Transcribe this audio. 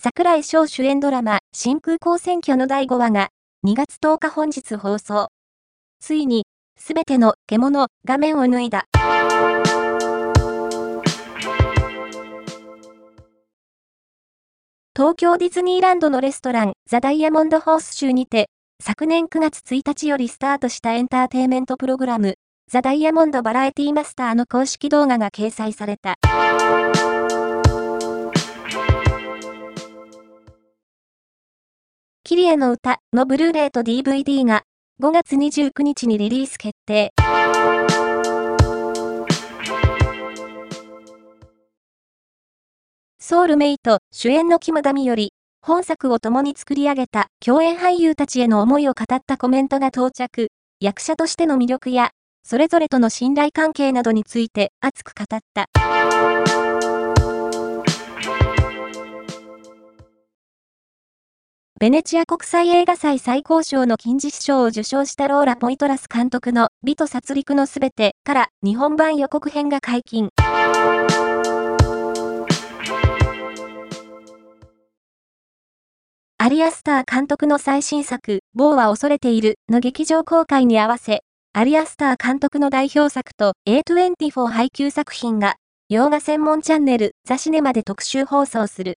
桜井翔主演ドラマ、真空港選挙の第5話が、2月10日本日放送。ついに、すべての獣、画面を脱いだ。東京ディズニーランドのレストラン、ザ・ダイヤモンド・ホース州にて、昨年9月1日よりスタートしたエンターテイメントプログラム、ザ・ダイヤモンド・バラエティマスターの公式動画が掲載された。キリエの歌のブルーレイと DVD が5月29日にリリース決定。ソウルメイト主演のキムダミより本作を共に作り上げた共演俳優たちへの思いを語ったコメントが到着。役者としての魅力やそれぞれとの信頼関係などについて熱く語った。ベネチア国際映画祭最高賞の金獅子賞を受賞したローラ・ポイトラス監督の美と殺戮のすべてから日本版予告編が解禁。アリアスター監督の最新作、某は恐れているの劇場公開に合わせ、アリアスター監督の代表作と A24 配給作品が、洋画専門チャンネルザシネマで特集放送する。